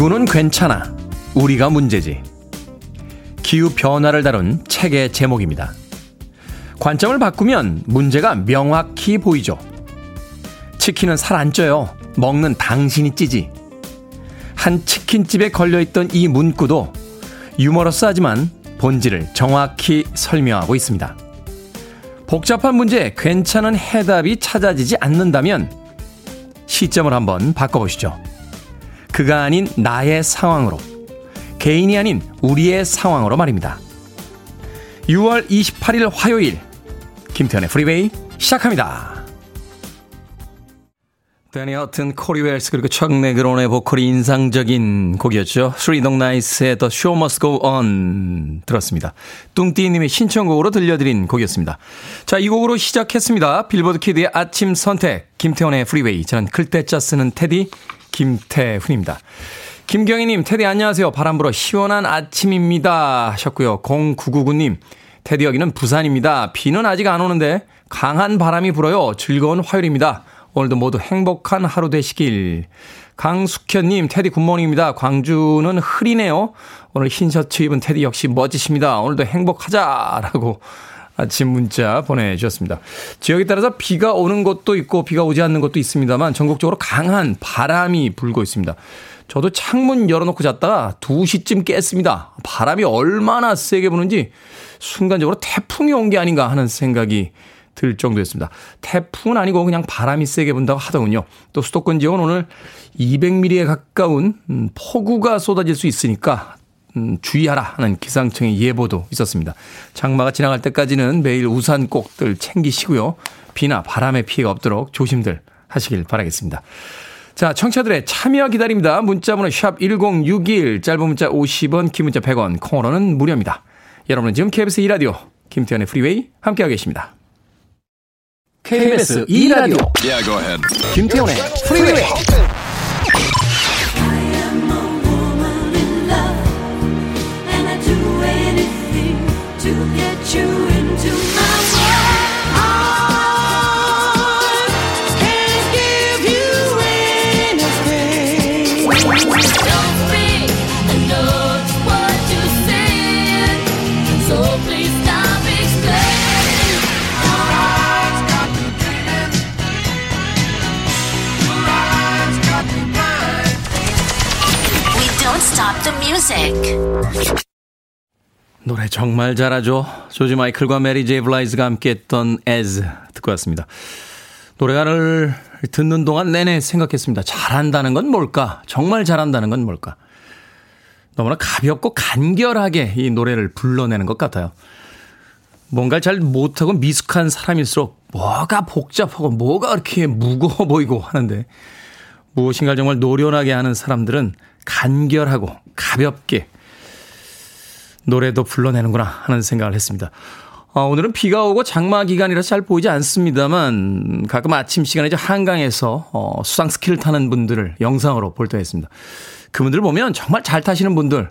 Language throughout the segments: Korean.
지구는 괜찮아. 우리가 문제지. 기후 변화를 다룬 책의 제목입니다. 관점을 바꾸면 문제가 명확히 보이죠. 치킨은 살 안 쪄요. 먹는 당신이 찌지. 한 치킨집에 걸려있던 이 문구도 유머러스하지만 본질을 정확히 설명하고 있습니다. 복잡한 문제에 괜찮은 해답이 찾아지지 않는다면 시점을 한번 바꿔보시죠. 그가 아닌 나의 상황으로, 개인이 아닌 우리의 상황으로 말입니다. 6월 28일 화요일, 김태훈의 프리웨이 시작합니다. 대니 허튼, 코리 웰스 그리고 척 네그론의 보컬이 인상적인 곡이었죠. 스리동 나이스의 The Show Must Go On 들었습니다. 뚱띠님의 신청곡으로 들려드린 곡이었습니다. 자, 이 곡으로 시작했습니다. 빌보드 키드의 아침 선택, 김태훈의 프리웨이. 저는 클 태 자 쓰는 테디 김태훈입니다. 김경희님, 테디 안녕하세요. 바람 불어 시원한 아침입니다. 하셨고요. 0999님, 테디 여기는 부산입니다. 비는 아직 안 오는데 강한 바람이 불어요. 즐거운 화요일입니다. 오늘도 모두 행복한 하루 되시길. 강숙현님, 테디 굿모닝입니다. 광주는 흐리네요. 오늘 흰 셔츠 입은 테디 역시 멋지십니다. 오늘도 행복하자 라고 아침 문자 보내주셨습니다. 지역에 따라서 비가 오는 곳도 있고 비가 오지 않는 곳도 있습니다만 전국적으로 강한 바람이 불고 있습니다. 저도 창문 열어놓고 잤다가 2시쯤 깼습니다. 바람이 얼마나 세게 부는지 순간적으로 태풍이 온 게 아닌가 하는 생각이 들 정도였습니다. 태풍은 아니고 그냥 바람이 세게 분다고 하더군요. 또 수도권 지역은 오늘 200mm에 가까운 음, 폭우가 쏟아질 수 있으니까 음, 주의하라 하는 기상청의 예보도 있었습니다. 장마가 지나갈 때까지는 매일 우산 꼭들 챙기시고요. 비나 바람의 피해가 없도록 조심들 하시길 바라겠습니다. 자, 청취자들의 참여 기다립니다. 문자번호 샵 1061, 짧은 문자 50원, 긴 문자 100원, 콩으로는 무료입니다. 여러분은 지금 KBS 2라디오 김태훈의 프리웨이 함께하고 계십니다. KBS 2라디오 yeah, 김태훈의 프리웨이 노래 정말 잘하죠. 조지 마이클과 메리 제이 블라이즈가 함께했던 As 듣고 왔습니다. 노래를 듣는 동안 내내 생각했습니다. 잘한다는 건 뭘까? 정말 잘한다는 건 뭘까? 너무나 가볍고 간결하게 이 노래를 불러내는 것 같아요. 뭔가 잘 못하고 미숙한 사람일수록 뭐가 복잡하고 뭐가 그렇게 무거워 보이고 하는데 무엇인가 정말 노련하게 하는 사람들은 간결하고 가볍게 노래도 불러내는구나 하는 생각을 했습니다. 어, 오늘은 비가 오고 장마 기간이라서 잘 보이지 않습니다만 가끔 아침 시간에 한강에서 어, 수상 스키를 타는 분들을 영상으로 볼 때가 있습니다. 그분들 보면 정말 잘 타시는 분들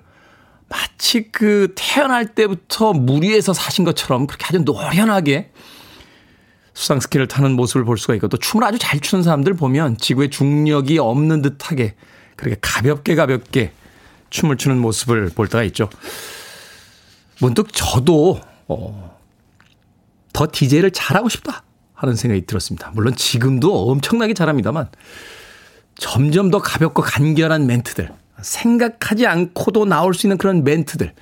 마치 그 태어날 때부터 물 위에서 사신 것처럼 그렇게 아주 노련하게 수상 스키를 타는 모습을 볼 수가 있고 또 춤을 아주 잘 추는 사람들 보면 지구의 중력이 없는 듯하게 그렇게 가볍게 가볍게 춤을 추는 모습을 볼 때가 있죠. 문득 저도 어, 더 DJ를 잘하고 싶다 하는 생각이 들었습니다. 물론 지금도 엄청나게 잘합니다만 점점 더 가볍고 간결한 멘트들, 생각하지 않고도 나올 수 있는 그런 멘트들,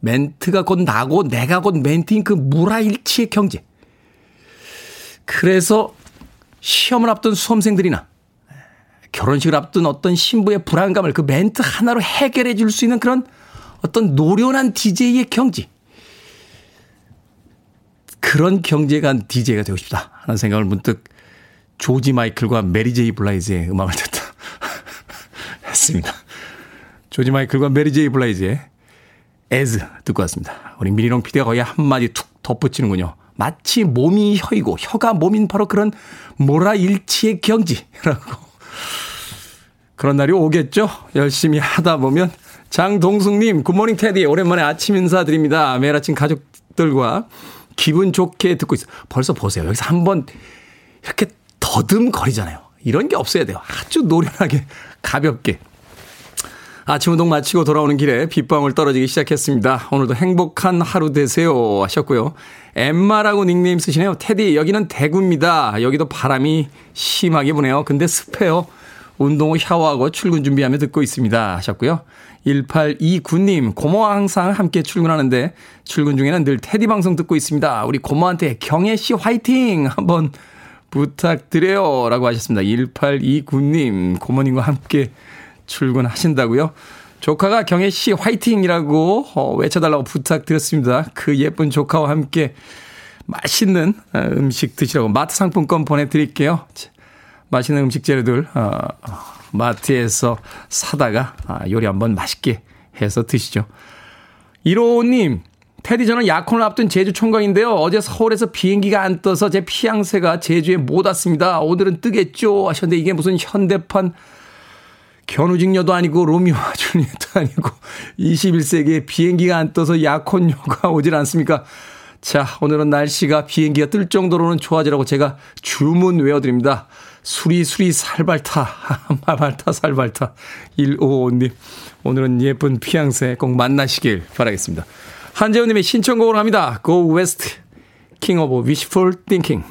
멘트가 곧 나고 내가 곧 멘트인 그 무라일치의 경제. 그래서 시험을 앞둔 수험생들이나 결혼식을 앞둔 어떤 신부의 불안감을 그 멘트 하나로 해결해 줄 수 있는 그런 어떤 노련한 DJ의 경지. 그런 경지에 간 DJ가 되고 싶다 하는 생각을 문득 조지 마이클과 메리 제이 블라이즈의 음악을 듣다 했습니다. 조지 마이클과 메리 제이 블라이즈의 As 듣고 왔습니다. 우리 미리롱 피디가 거의 한마디 툭 덧붙이는군요. 마치 몸이 혀이고 혀가 몸인 바로 그런 모라일치의 경지라고. 그런 날이 오겠죠? 열심히 하다 보면 장동숙님, 굿모닝 테디. 오랜만에 아침 인사드립니다. 매일 아침 가족들과 기분 좋게 듣고 있어요. 벌써 보세요. 여기서 한번 이렇게 더듬거리잖아요. 이런 게 없어야 돼요. 아주 노련하게, 가볍게. 아침 운동 마치고 돌아오는 길에 빗방울 떨어지기 시작했습니다. 오늘도 행복한 하루 되세요 하셨고요. 엠마라고 닉네임 쓰시네요. 테디 여기는 대구입니다. 여기도 바람이 심하게 부네요. 근데 습해요. 운동 후 샤워하고 출근 준비하며 듣고 있습니다 하셨고요. 1829님 고모 항상 함께 출근하는데 출근 중에는 늘 테디 방송 듣고 있습니다. 우리 고모한테 경혜 씨 화이팅 한번 부탁드려요 라고 하셨습니다. 1829님 고모님과 함께 출근하신다고요? 조카가 경혜 씨 화이팅이라고 어, 외쳐달라고 부탁드렸습니다. 그 예쁜 조카와 함께 맛있는 어, 음식 드시라고 마트 상품권 보내드릴게요. 맛있는 음식 재료들 어, 마트에서 사다가 아, 요리 한번 맛있게 해서 드시죠. 1호님, 테디 저는 약혼을 앞둔 제주 총각인데요. 어제 서울에서 비행기가 안 떠서 제 피양새가 제주에 못 왔습니다. 오늘은 뜨겠죠 하셨는데 이게 무슨 현대판 견우직녀도 아니고 로미오와 줄리엣도 아니고 21세기에 비행기가 안 떠서 약혼녀가 오질 않습니까? 자, 오늘은 날씨가 비행기가 뜰 정도로는 좋아지라고 제가 주문 외워드립니다. 수리 수리 살발타, 마발타 살발타, 155님. 오늘은 예쁜 피앙새 꼭 만나시길 바라겠습니다. 한재훈님의 신청곡을 합니다. Go West, King of Wishful Thinking.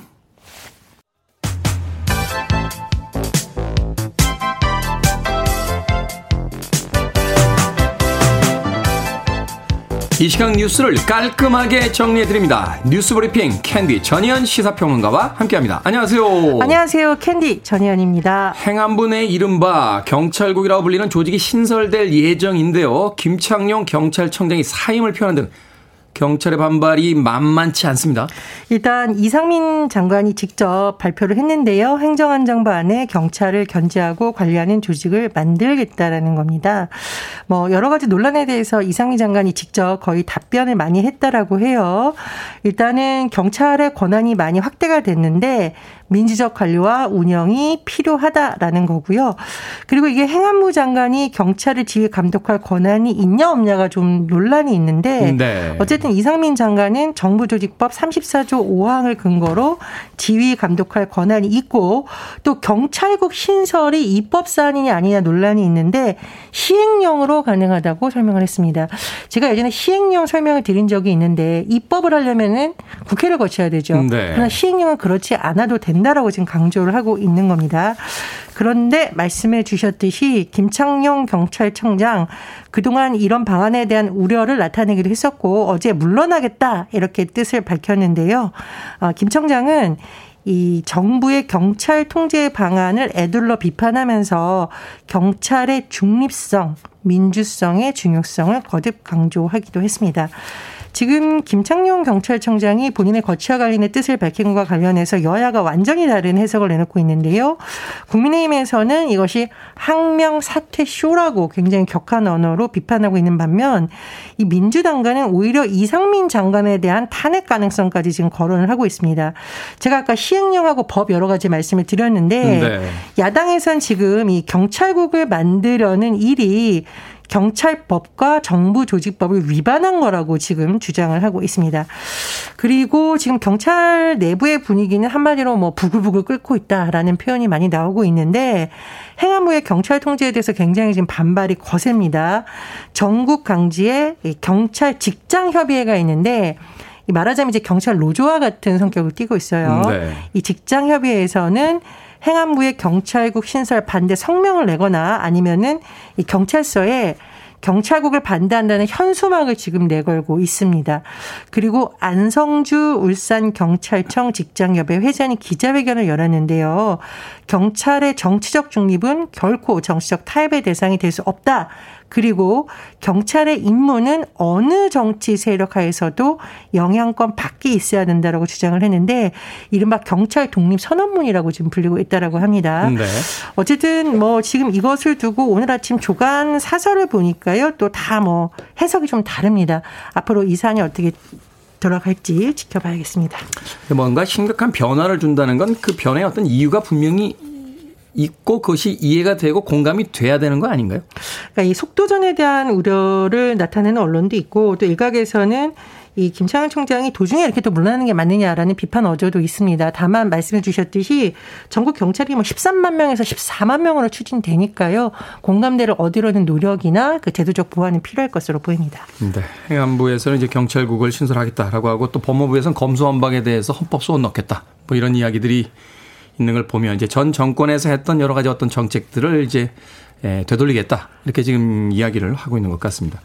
이 시간 뉴스를 깔끔하게 정리해드립니다. 뉴스 브리핑 캔디 전희연 시사평론가와 함께합니다. 안녕하세요. 안녕하세요. 캔디 전희연입니다. 행안부 내 이른바 경찰국이라고 불리는 조직이 신설될 예정인데요. 김창룡 경찰청장이 사임을 표하는 등 경찰의 반발이 만만치 않습니다. 일단 이상민 장관이 직접 발표를 했는데요. 행정안전부 안에 경찰을 견제하고 관리하는 조직을 만들겠다라는 겁니다. 뭐 여러 가지 논란에 대해서 이상민 장관이 직접 거의 답변을 많이 했다라고 해요. 일단은 경찰의 권한이 많이 확대가 됐는데 민주적 관리와 운영이 필요하다라는 거고요. 그리고 이게 행안부 장관이 경찰을 지휘 감독할 권한이 있냐 없냐가 좀 논란이 있는데 네. 어쨌든 이상민 장관은 정부조직법 34조 5항을 근거로 지휘 감독할 권한이 있고 또 경찰국 신설이 입법 사안이냐 아니냐 논란이 있는데 시행령으로 가능하다고 설명을 했습니다. 제가 예전에 시행령 설명을 드린 적이 있는데 입법을 하려면은 국회를 거쳐야 되죠. 네. 그러나 시행령은 그렇지 않아도 된다. 된다라고 지금 강조를 하고 있는 겁니다. 그런데 말씀해 주셨듯이 김창룡 경찰청장 그동안 이런 방안에 대한 우려를 나타내기도 했었고 어제 물러나겠다 이렇게 뜻을 밝혔는데요. 어, 김 청장은 이 정부의 경찰 통제 방안을 애둘러 비판하면서 경찰의 중립성, 민주성의 중요성을 거듭 강조하기도 했습니다. 지금 김창룡 경찰청장이 본인의 거취와 관련의 뜻을 밝힌 것과 관련해서 여야가 완전히 다른 해석을 내놓고 있는데요. 국민의힘에서는 이것이 항명 사퇴 쇼라고 굉장히 격한 언어로 비판하고 있는 반면 이 민주당과는 오히려 이상민 장관에 대한 탄핵 가능성까지 지금 거론을 하고 있습니다. 제가 아까 시행령하고 법 여러 가지 말씀을 드렸는데 네. 야당에선 지금 이 경찰국을 만들려는 일이 경찰법과 정부 조직법을 위반한 거라고 지금 주장을 하고 있습니다. 그리고 지금 경찰 내부의 분위기는 한마디로 뭐 부글부글 끓고 있다라는 표현이 많이 나오고 있는데 행안부의 경찰 통제에 대해서 굉장히 지금 반발이 거셉니다. 전국 강지에 경찰 직장 협의회가 있는데 말하자면 이제 경찰 노조와 같은 성격을 띠고 있어요. 네. 이 직장 협의회에서는 행안부의 경찰국 신설 반대 성명을 내거나 아니면은 이 경찰서에 경찰국을 반대한다는 현수막을 지금 내걸고 있습니다. 그리고 안성주 울산 경찰청 직장협회 회장이 기자회견을 열었는데요. 경찰의 정치적 중립은 결코 정치적 타협의 대상이 될 수 없다. 그리고 경찰의 임무는 어느 정치 세력 하에서도 영향권 밖에 있어야 된다라고 주장을 했는데 이른바 경찰 독립 선언문이라고 지금 불리고 있다라고 합니다. 네. 어쨌든 뭐 지금 이것을 두고 오늘 아침 조간 사설을 보니까요. 또 다 뭐 해석이 좀 다릅니다. 앞으로 이 사안이 어떻게 돌아갈지 지켜봐야겠습니다. 뭔가 심각한 변화를 준다는 건 그 변화의 어떤 이유가 분명히 있고 그것이 이해가 되고 공감이 돼야 되는 거 아닌가요? 그러니까 이 속도전에 대한 우려를 나타내는 언론도 있고 또 일각에서는 이 김창현 총장이 도중에 이렇게 또 물러나는 게 맞느냐라는 비판 어조도 있습니다. 다만 말씀해 주셨듯이 전국 경찰이 뭐 13만 명에서 14만 명으로 추진되니까요. 공감대를 얻으려는 노력이나 그 제도적 보완은 필요할 것으로 보입니다. 네. 행안부에서는 이제 경찰국을 신설하겠다라고 하고 또 법무부에서는 검수완박에 대해서 헌법 소원 넣겠다. 뭐 이런 이야기들이 있는 걸 보면 이제 전 정권에서 했던 여러 가지 어떤 정책들을 이제 예, 되돌리겠다. 이렇게 지금 이야기를 하고 있는 것 같습니다.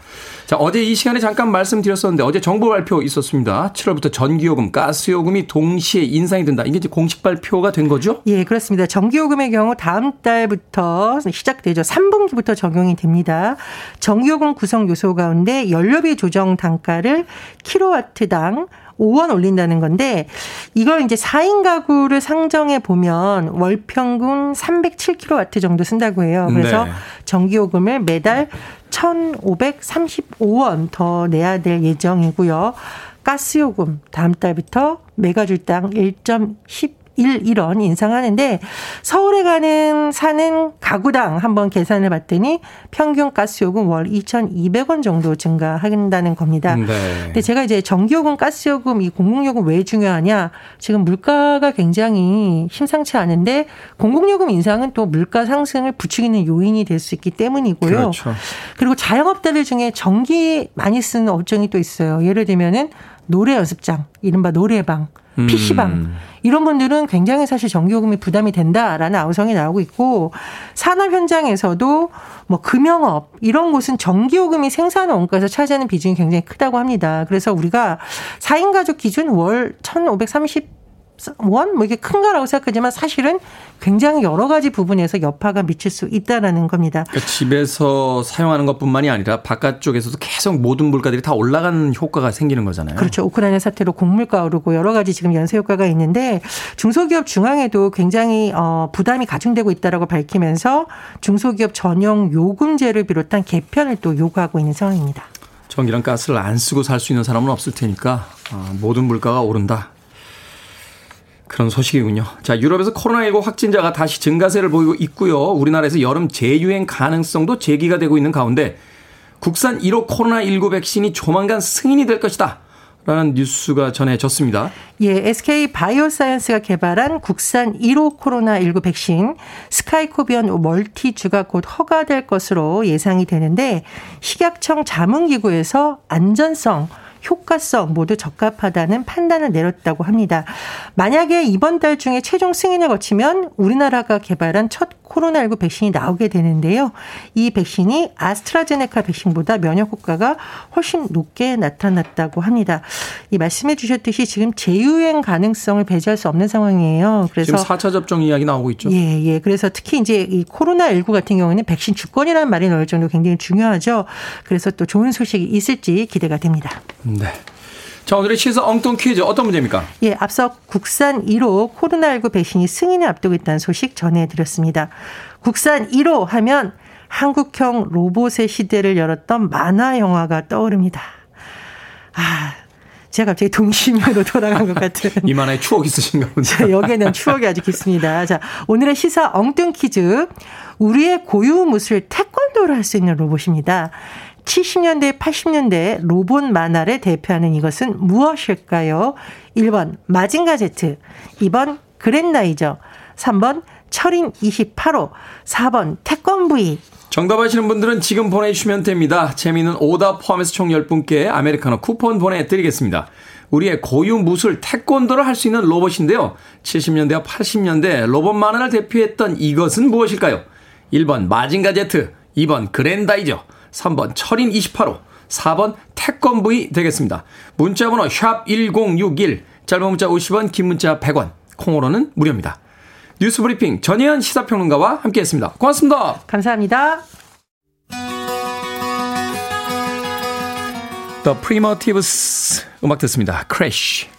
자, 어제 이 시간에 잠깐 말씀드렸었는데 어제 정보 발표 있었습니다. 7월부터 전기요금, 가스요금이 동시에 인상이 된다. 이게 이제 공식 발표가 된 거죠? 예, 그렇습니다. 전기요금의 경우 다음 달부터 시작되죠. 3분기부터 적용이 됩니다. 전기요금 구성 요소 가운데 연료비 조정 단가를 킬로와트당 5원 올린다는 건데 이걸 이제 4인 가구를 상정해 보면 월 평균 307kW 정도 쓴다고 해요. 그래서 네. 전기요금을 매달 1,535원 더 내야 될 예정이고요. 가스요금 다음 달부터 메가줄당 1.10 1, 1원 인상하는데 서울에 가는 사는 가구당 한번 계산을 봤더니 평균 가스요금 월 2,200원 정도 증가한다는 겁니다. 네. 근데 제가 이제 전기요금, 가스요금, 이 공공요금 왜 중요하냐? 지금 물가가 굉장히 심상치 않은데 공공요금 인상은 또 물가 상승을 부추기는 요인이 될 수 있기 때문이고요. 그렇죠. 그리고 자영업자들 중에 전기 많이 쓰는 업종이 또 있어요. 예를 들면은 노래 연습장, 이른바 노래방, PC방 음. 이런 분들은 굉장히 사실 전기요금이 부담이 된다라는 아우성이 나오고 있고 산업 현장에서도 뭐 금영업 이런 곳은 전기요금이 생산 원가에서 차지하는 비중이 굉장히 크다고 합니다. 그래서 우리가 4인 가족 기준 월 1,530 원? 뭐 이게 큰 거라고 생각하지만 사실은 굉장히 여러 가지 부분에서 여파가 미칠 수 있다라는 겁니다. 그러니까 집에서 사용하는 것뿐만이 아니라 바깥쪽에서도 계속 모든 물가들이 다 올라가는 효과가 생기는 거잖아요. 그렇죠. 우크라이나 사태로 곡물가 오르고 여러 가지 지금 연쇄 효과가 있는데 중소기업 중앙에도 굉장히 어 부담이 가중되고 있다라고 밝히면서 중소기업 전용 요금제를 비롯한 개편을 또 요구하고 있는 상황입니다. 전기랑 가스를 안 쓰고 살 수 있는 사람은 없을 테니까 어, 모든 물가가 오른다. 그런 소식이군요. 자, 유럽에서 코로나19 확진자가 다시 증가세를 보이고 있고요. 우리나라에서 여름 재유행 가능성도 제기가 되고 있는 가운데 국산 1호 코로나19 백신이 조만간 승인이 될 것이다. 라는 뉴스가 전해졌습니다. 예, SK 바이오사이언스가 개발한 국산 1호 코로나19 백신 스카이코비언 멀티주가 곧 허가될 것으로 예상이 되는데 식약청 자문기구에서 안전성 효과성 모두 적합하다는 판단을 내렸다고 합니다. 만약에 이번 달 중에 최종 승인을 거치면 우리나라가 개발한 첫 코로나19 백신이 나오게 되는데요. 이 백신이 아스트라제네카 백신보다 면역 효과가 훨씬 높게 나타났다고 합니다. 이 말씀해 주셨듯이 지금 재유행 가능성을 배제할 수 없는 상황이에요. 그래서 지금 4차 접종 이야기 나오고 있죠. 예, 예. 그래서 특히 이제 이 코로나19 같은 경우에는 백신 주권이라는 말이 나올 정도 굉장히 중요하죠. 그래서 또 좋은 소식이 있을지 기대가 됩니다. 네. 자, 오늘의 시사 엉뚱 퀴즈 어떤 문제입니까? 예, 앞서 국산 1호 코로나19 백신이 승인을 앞두고 있다는 소식 전해드렸습니다. 국산 1호 하면 한국형 로봇의 시대를 열었던 만화 영화가 떠오릅니다. 아, 제가 갑자기 동심으로 돌아간 것 같은. 이만의 추억 있으신가 보네요. 여기에는 추억이 아주 깊습니다. 자, 오늘의 시사 엉뚱 퀴즈. 우리의 고유 무술 태권도를 할 수 있는 로봇입니다. 70년대, 80년대 로봇 만화를 대표하는 이것은 무엇일까요? 1번 마징가 제트, 2번 그랜나이저, 3번 철인 28호, 4번 태권브이. 정답 아시는 분들은 지금 보내주시면 됩니다. 재미있는 오답 포함해서 총 10분께 아메리카노 쿠폰 보내드리겠습니다. 우리의 고유 무술 태권도를 할 수 있는 로봇인데요. 70년대와 80년대 로봇 만화를 대표했던 이것은 무엇일까요? 1번 마징가 제트, 2번 그랜다이저, 3번 철인 28호, 4번 태권브이 되겠습니다. 문자번호 샵 1061, 짧은 문자 50원, 긴 문자 100원, 콩으로는 무료입니다. 뉴스 브리핑 전혜연 시사평론가와 함께했습니다. 고맙습니다. 감사합니다. The Primitives 음악 듣습니다. Crash.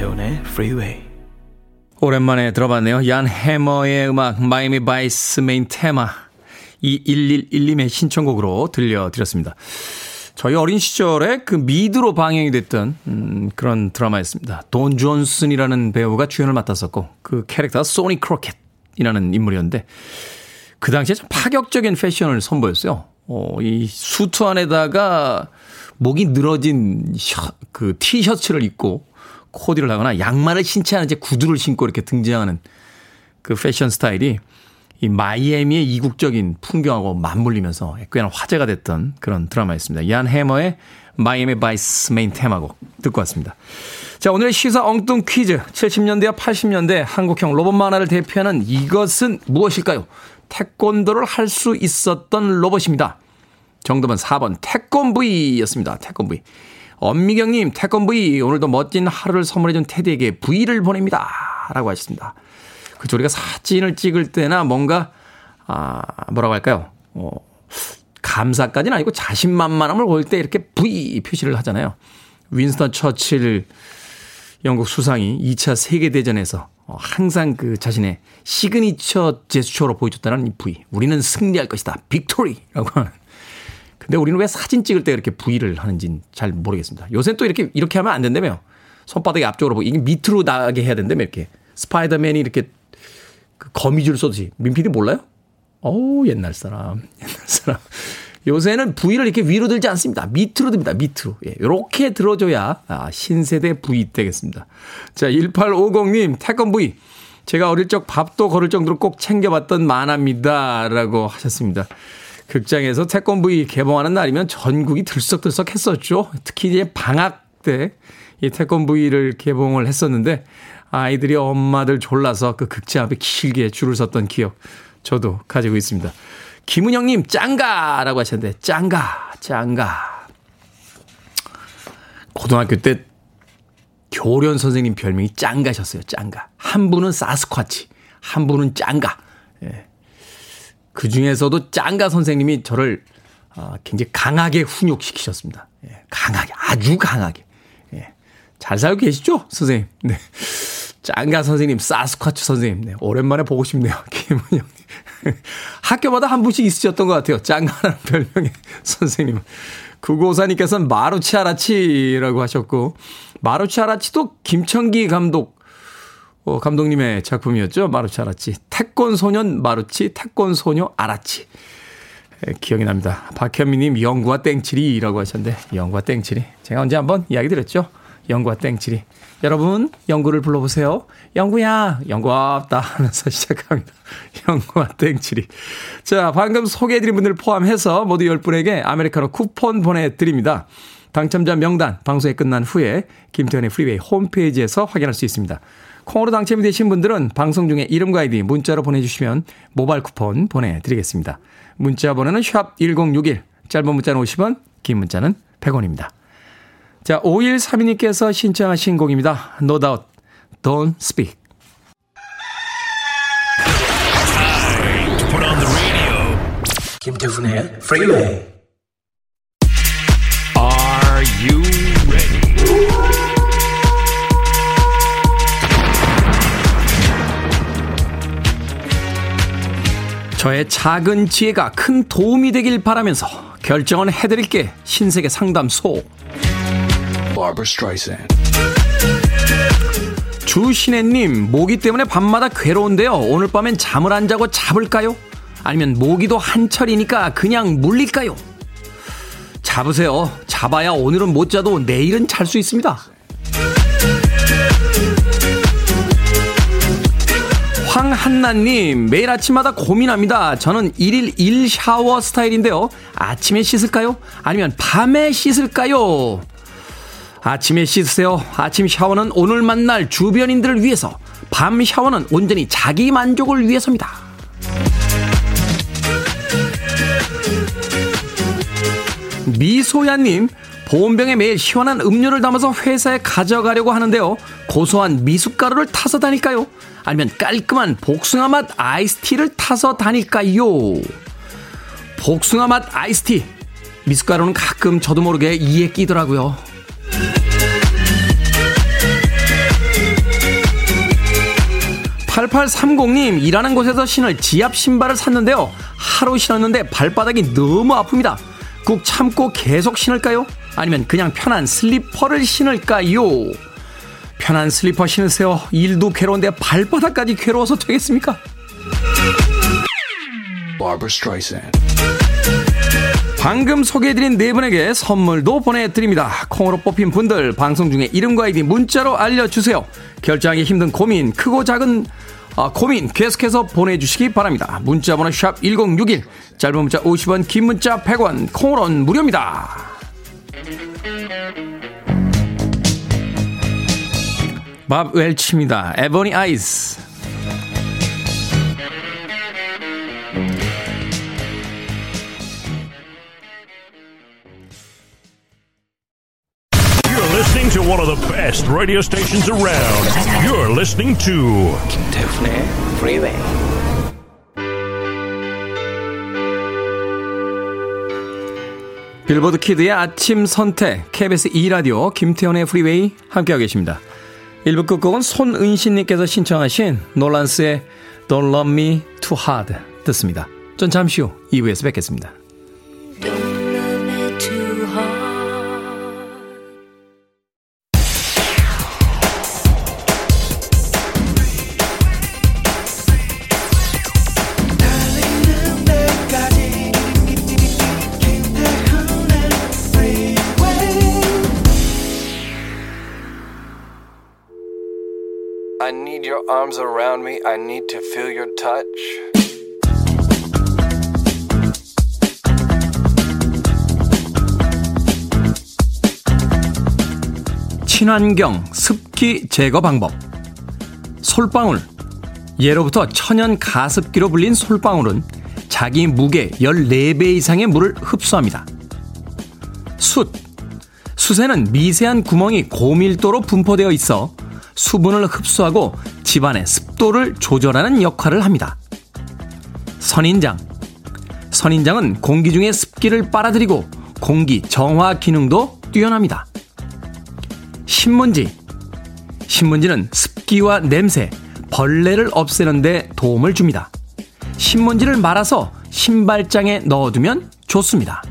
Freeway. 오랜만에 들어봤네요. 얀 해머의 음악 Miami Vice 메인 테마 2111님의 신청곡으로 들려드렸습니다. 저희 어린 시절에 그 미드로 방영이 됐던 음, 그런 드라마였습니다. 돈 존슨이라는 배우가 주연을 맡았었고 그 캐릭터가 소니 크로켓이라는 인물이었는데 그 당시에 좀 파격적인 패션을 선보였어요. 어, 이 수트 안에다가 목이 늘어진 셔, 그 티셔츠를 입고 코디를 하거나 양말을 신지 않은 채 구두를 신고 이렇게 등장하는 그 패션 스타일이 이 마이애미의 이국적인 풍경하고 맞물리면서 꽤나 화제가 됐던 그런 드라마였습니다. 얀 해머의 Miami Vice 메인 테마곡 듣고 왔습니다. 자, 오늘의 시사 엉뚱 퀴즈. 70년대와 80년대 한국형 로봇 만화를 대표하는 이것은 무엇일까요? 태권도를 할 수 있었던 로봇입니다. 정답은 4번 태권브이였습니다. 태권브이. 엄미경님, 태권브이. 오늘도 멋진 하루를 선물해준 태디에게 V를 보냅니다. 라고 하셨습니다. 그쵸. 우리가 사진을 찍을 때나 뭔가, 아, 뭐라고 할까요? 어, 감사까지는 아니고 자신만만함을 보일 때 이렇게 V 표시를 하잖아요. 윈스턴 처칠 영국 수상이 2차 세계대전에서 항상 그 자신의 시그니처 제스처로 보여줬다는 이 V. 우리는 승리할 것이다. victory 라고 하는. 근데 우리는 왜 사진 찍을 때 이렇게 V를 하는지는 잘 모르겠습니다. 요새는 또 이렇게, 이렇게 하면 안 된다며. 손바닥이 앞쪽으로 보고, 이게 밑으로 나가게 해야 된다며, 이렇게. 스파이더맨이 이렇게 그 거미줄 쏘듯이. 민피디 몰라요? 어우, 옛날 사람. 옛날 사람. 요새는 V를 이렇게 위로 들지 않습니다. 밑으로 듭니다. 밑으로. 예, 이렇게 들어줘야 아, 신세대 V 되겠습니다. 자, 1850님, 태권 V. 제가 어릴 적 밥도 걸을 정도로 꼭 챙겨봤던 만화입니다. 라고 하셨습니다. 극장에서 태권 V 개봉하는 날이면 전국이 들썩들썩 했었죠. 특히 이제 방학 때 이 태권 V를 개봉을 했었는데 아이들이 엄마들 졸라서 그 극장 앞에 길게 줄을 섰던 기억 저도 가지고 있습니다. 김은영님, 짱가 라고 하셨는데, 짱가, 짱가. 고등학교 때 교련 선생님 별명이 짱가셨어요, 짱가. 한 분은 사스쿼치, 한 분은 짱가. 예. 그 중에서도 짱가 선생님이 저를 어, 굉장히 강하게 훈육시키셨습니다. 예. 강하게, 아주 강하게. 예. 잘 살고 계시죠, 선생님? 네. 짱가 선생님, 사스쿼치 선생님. 네. 오랜만에 보고 싶네요, 김은영님. 학교마다 한 분씩 있으셨던 것 같아요. 짱가라는 별명의 선생님은. 구고사님께서는 마루치 아라치라고 하셨고, 마루치 아라치도 김청기 감독, 어, 감독님의 작품이었죠. 마루치 아라치. 태권 소년 마루치, 태권 소녀 아라치. 에, 기억이 납니다. 박현미님, 영구와 땡칠이라고 하셨는데, 영구와 땡칠이. 제가 언제 한번 이야기 드렸죠. 영구와 땡칠이. 여러분, 영구를 불러보세요. 영구야, 영구 없다 하면서 시작합니다. 영구와 땡칠이. 자, 방금 소개해드린 분들 포함해서 모두 10분에게 아메리카노 쿠폰 보내드립니다. 당첨자 명단 방송이 끝난 후에 김태훈의 프리웨이 홈페이지에서 확인할 수 있습니다. 콩으로 당첨이 되신 분들은 방송 중에 이름과 아이디 문자로 보내주시면 모바일 쿠폰 보내드리겠습니다. 문자 번호는 샵 1061, 짧은 문자는 50원, 긴 문자는 100원입니다. 자, 5132님께서 신청하신 곡입니다. No doubt, don't speak. 김태훈의 Freeway. Are 저의 작은 지혜가 큰 도움이 되길 바라면서 결정은 해드릴게 신세계 상담소. 주신혜님, 모기 때문에 밤마다 괴로운데요. 오늘 밤엔 잠을 안 자고 잡을까요? 아니면 모기도 한철이니까 그냥 물릴까요? 잡으세요. 잡아야 오늘은 못 자도 내일은 잘 수 있습니다. 황한나님, 매일 아침마다 고민합니다. 저는 1일 1 샤워 스타일인데요. 아침에 씻을까요? 아니면 밤에 씻을까요? 아침에 씻으세요. 아침 샤워는 오늘 만날 주변인들을 위해서, 밤 샤워는 온전히 자기 만족을 위해서입니다. 미소야님, 보온병에 매일 시원한 음료를 담아서 회사에 가져가려고 하는데요. 고소한 미숫가루를 타서 다닐까요? 아니면 깔끔한 복숭아 맛 아이스티를 타서 다닐까요? 복숭아 맛 아이스티. 미숫가루는 가끔 저도 모르게 이에 끼더라고요. 8830님, 일하는 곳에서 신을 지압 신발을 샀는데요. 하루 신었는데 발바닥이 너무 아픕니다. 꾹 참고 계속 신을까요? 아니면 그냥 편한 슬리퍼를 신을까요? 편한 슬리퍼 신으세요. 일도 괴로운데 발바닥까지 괴로워서 되겠습니까? 방금 소개해드린 네 분에게 선물도 보내드립니다. 콩으로 뽑힌 분들 방송 중에 이름과 아이디 문자로 알려주세요. 결정하기 힘든 고민 크고 작은 아, 고민 계속해서 보내주시기 바랍니다. 문자번호 샵 1061 짧은 문자 50원 긴 문자 100원 콩으로는 무료입니다. 밥 웰치입니다. 에버니 아이스 You're listening to one of the best radio stations around. You're listening to 김태훈의 Freeway. 빌보드 kid의 아침 선택 KBS 2라디오 김태훈의 프리웨이 함께하고 계십니다. 1부 끝곡은 손은신님께서 신청하신 놀란스의 Don't Love Me Too Hard 듣습니다. 전 잠시 후 2부에서 뵙겠습니다. Arms around me. I need to feel your touch. 친환경 습기 제거 방법. 솔방울. 예로부터 천연 가습기로 불린 솔방울은 자기 무게 14배 이상의 물을 흡수합니다. 숯. 숯에는 미세한 구멍이 고밀도로 분포되어 있어 수분을 흡수하고 집안의 습도를 조절하는 역할을 합니다. 선인장. 선인장은 공기 중에 습기를 빨아들이고 공기 정화 기능도 뛰어납니다. 신문지. 신문지는 습기와 냄새, 벌레를 없애는데 도움을 줍니다. 신문지를 말아서 신발장에 넣어두면 좋습니다.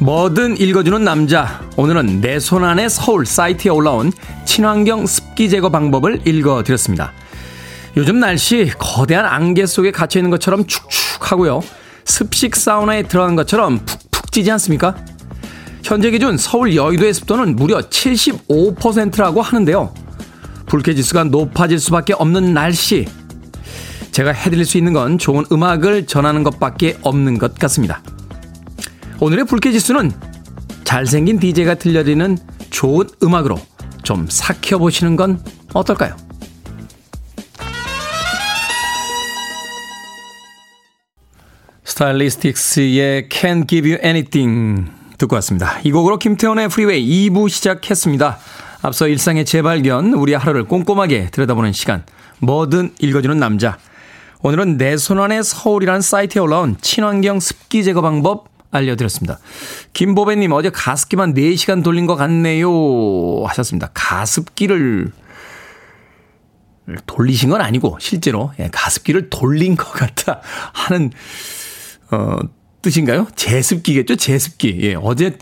뭐든 읽어주는 남자. 오늘은 내 손 안에 서울 사이트에 올라온 친환경 습기 제거 방법을 읽어드렸습니다. 요즘 날씨 거대한 안개 속에 갇혀 있는 것처럼 축축하고요. 습식 사우나에 들어간 것처럼 푹푹 찌지 않습니까? 현재 기준 서울 여의도의 습도는 무려 75%라고 하는데요. 불쾌지수가 높아질 수밖에 없는 날씨. 제가 해드릴 수 있는 건 좋은 음악을 전하는 것밖에 없는 것 같습니다. 오늘의 불쾌지수는 잘생긴 DJ가 들려드리는 좋은 음악으로 좀 삭혀보시는 건 어떨까요? 스타일리스틱스의 Can't Give You Anything 듣고 왔습니다. 이 곡으로 김태훈의 프리웨이 2부 시작했습니다. 앞서 일상의 재발견, 우리 하루를 꼼꼼하게 들여다보는 시간, 뭐든 읽어주는 남자. 오늘은 내 손안의 서울이라는 사이트에 올라온 친환경 습기 제거 방법 알려드렸습니다. 김보배님, 어제 가습기만 4시간 돌린 것 같네요. 하셨습니다. 가습기를 돌리신 건 아니고, 실제로, 예, 가습기를 돌린 것 같다 하는, 어, 뜻인가요? 제습기겠죠? 제습기. 예, 어제,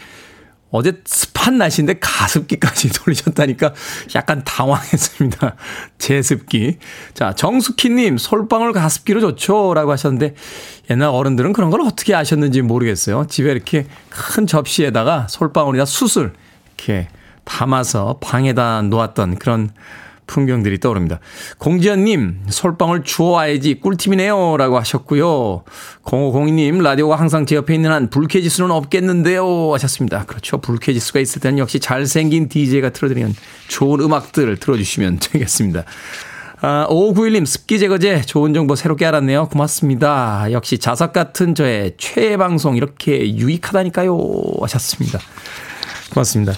어제 습한 날씨인데 가습기까지 돌리셨다니까 약간 당황했습니다. 제습기. 자, 정숙희님, 솔방울 가습기로 좋죠? 라고 하셨는데, 옛날 어른들은 그런 걸 어떻게 아셨는지 모르겠어요. 집에 이렇게 큰 접시에다가 솔방울이나 숯을 이렇게 담아서 방에다 놓았던 그런 풍경들이 떠오릅니다. 공지현님, 솔방울 주워와야지 꿀팁이네요. 라고 하셨고요. 0502님, 라디오가 항상 제 옆에 있는 한 불쾌지수는 없겠는데요. 하셨습니다. 그렇죠. 불쾌지수가 있을 때는 역시 잘생긴 DJ가 틀어드리는 좋은 음악들을 들어주시면 되겠습니다. 아, 5591님, 습기 제거제 좋은 정보 새롭게 알았네요. 고맙습니다. 역시 자석 같은 저의 최애 방송 이렇게 유익하다니까요. 하셨습니다. 고맙습니다.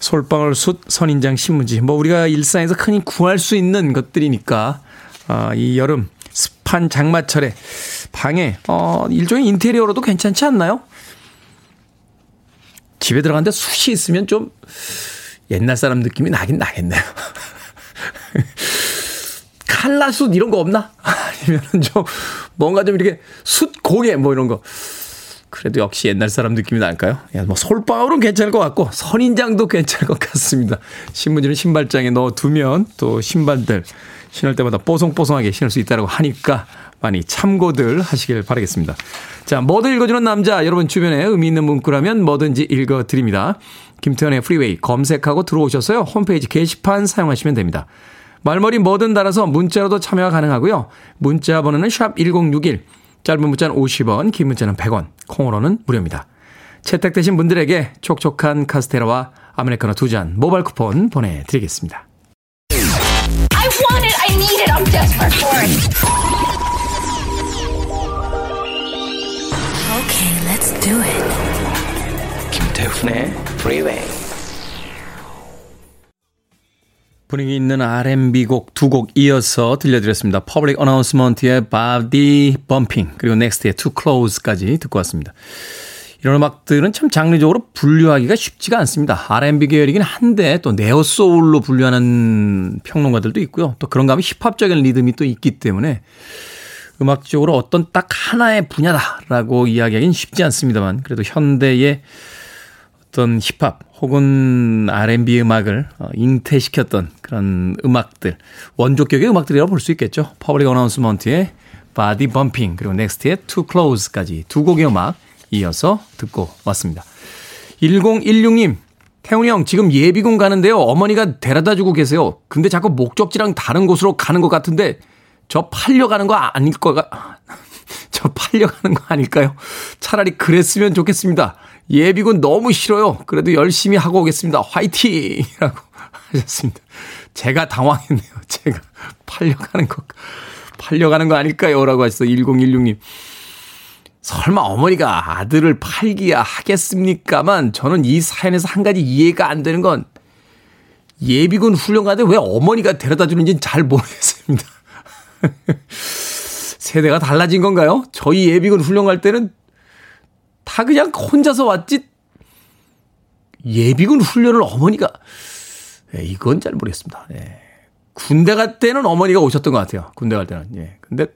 솔방울, 숯, 선인장, 신문지. 뭐 우리가 일상에서 흔히 구할 수 있는 것들이니까 아, 이 여름 습한 장마철에 방에 어, 일종의 인테리어로도 괜찮지 않나요? 집에 들어갔는데 숯이 있으면 좀 옛날 사람 느낌이 나긴 나겠네요. 칼라숯 이런 거 없나? 아니면 좀 뭔가 좀 이렇게 숯 고개 뭐 이런 거. 그래도 역시 옛날 사람 느낌이 날까요? 야, 뭐 솔방울은 괜찮을 것 같고 선인장도 괜찮을 것 같습니다. 신문지는 신발장에 넣어 두면 또 신발들 신을 때마다 뽀송뽀송하게 신을 수 있다고 하니까 많이 참고들 하시길 바라겠습니다. 자, 뭐든 읽어주는 남자 여러분 주변에 의미 있는 문구라면 뭐든지 읽어드립니다. 김태훈의 프리웨이 검색하고 들어오셔서요. 홈페이지 게시판 사용하시면 됩니다. 말머리 뭐든 달아서 문자로도 참여가 가능하고요. 문자 번호는 샵 1061, 짧은 문자는 50원, 긴 문자는 100원, 콩으로는 무료입니다. 채택되신 분들에게 촉촉한 카스테라와 아메리카노 두 잔 모바일 쿠폰 보내드리겠습니다. I want it. I need it. I'm desperate for it. Okay, let's do it. 김태훈의 Freeway. 분위기 있는 R&B 곡 두 곡 이어서 들려드렸습니다. Public Announcement의 Body Bumping 그리고 Next의 Too Close까지 듣고 왔습니다. 이런 음악들은 참 장르적으로 분류하기가 쉽지가 않습니다. R&B 계열이긴 한데 또 네오 소울로 분류하는 평론가들도 있고요. 또 그런가 하면 힙합적인 리듬이 또 있기 때문에 음악적으로 어떤 딱 하나의 분야다라고 이야기하기는 쉽지 않습니다만 그래도 현대의 어떤 힙합 혹은 R&B 음악을 어, 잉태시켰던 그런 음악들 원조격의 음악들이라고 볼 수 있겠죠. 퍼블릭 어나운스먼트의 Body Bumping 그리고 넥스트의 Too Close까지 두 곡의 음악 이어서 듣고 왔습니다. 1016님 태훈이 형 지금 예비군 가는데요. 어머니가 데려다 주고 계세요. 근데 자꾸 목적지랑 다른 곳으로 가는 것 같은데 저 팔려가는 거 아닐 거가 저 팔려가는 거 아닐까요? 차라리 그랬으면 좋겠습니다. 예비군 너무 싫어요. 그래도 열심히 하고 오겠습니다. 화이팅! 이라고 하셨습니다. 제가 당황했네요. 제가 팔려가는 거, 팔려가는 거 아닐까요? 라고 하셨어. 1016님. 설마 어머니가 아들을 팔기야 하겠습니까만 저는 이 사연에서 한 가지 이해가 안 되는 건 예비군 훈련 가는데 왜 어머니가 데려다 주는지는 잘 모르겠습니다. 세대가 달라진 건가요? 저희 예비군 훈련 갈 때는 다 그냥 혼자서 왔지. 예비군 훈련을 어머니가 예, 이건 잘 모르겠습니다. 예. 군대 갈 때는 어머니가 오셨던 것 같아요. 군대 갈 때는. 예. 근데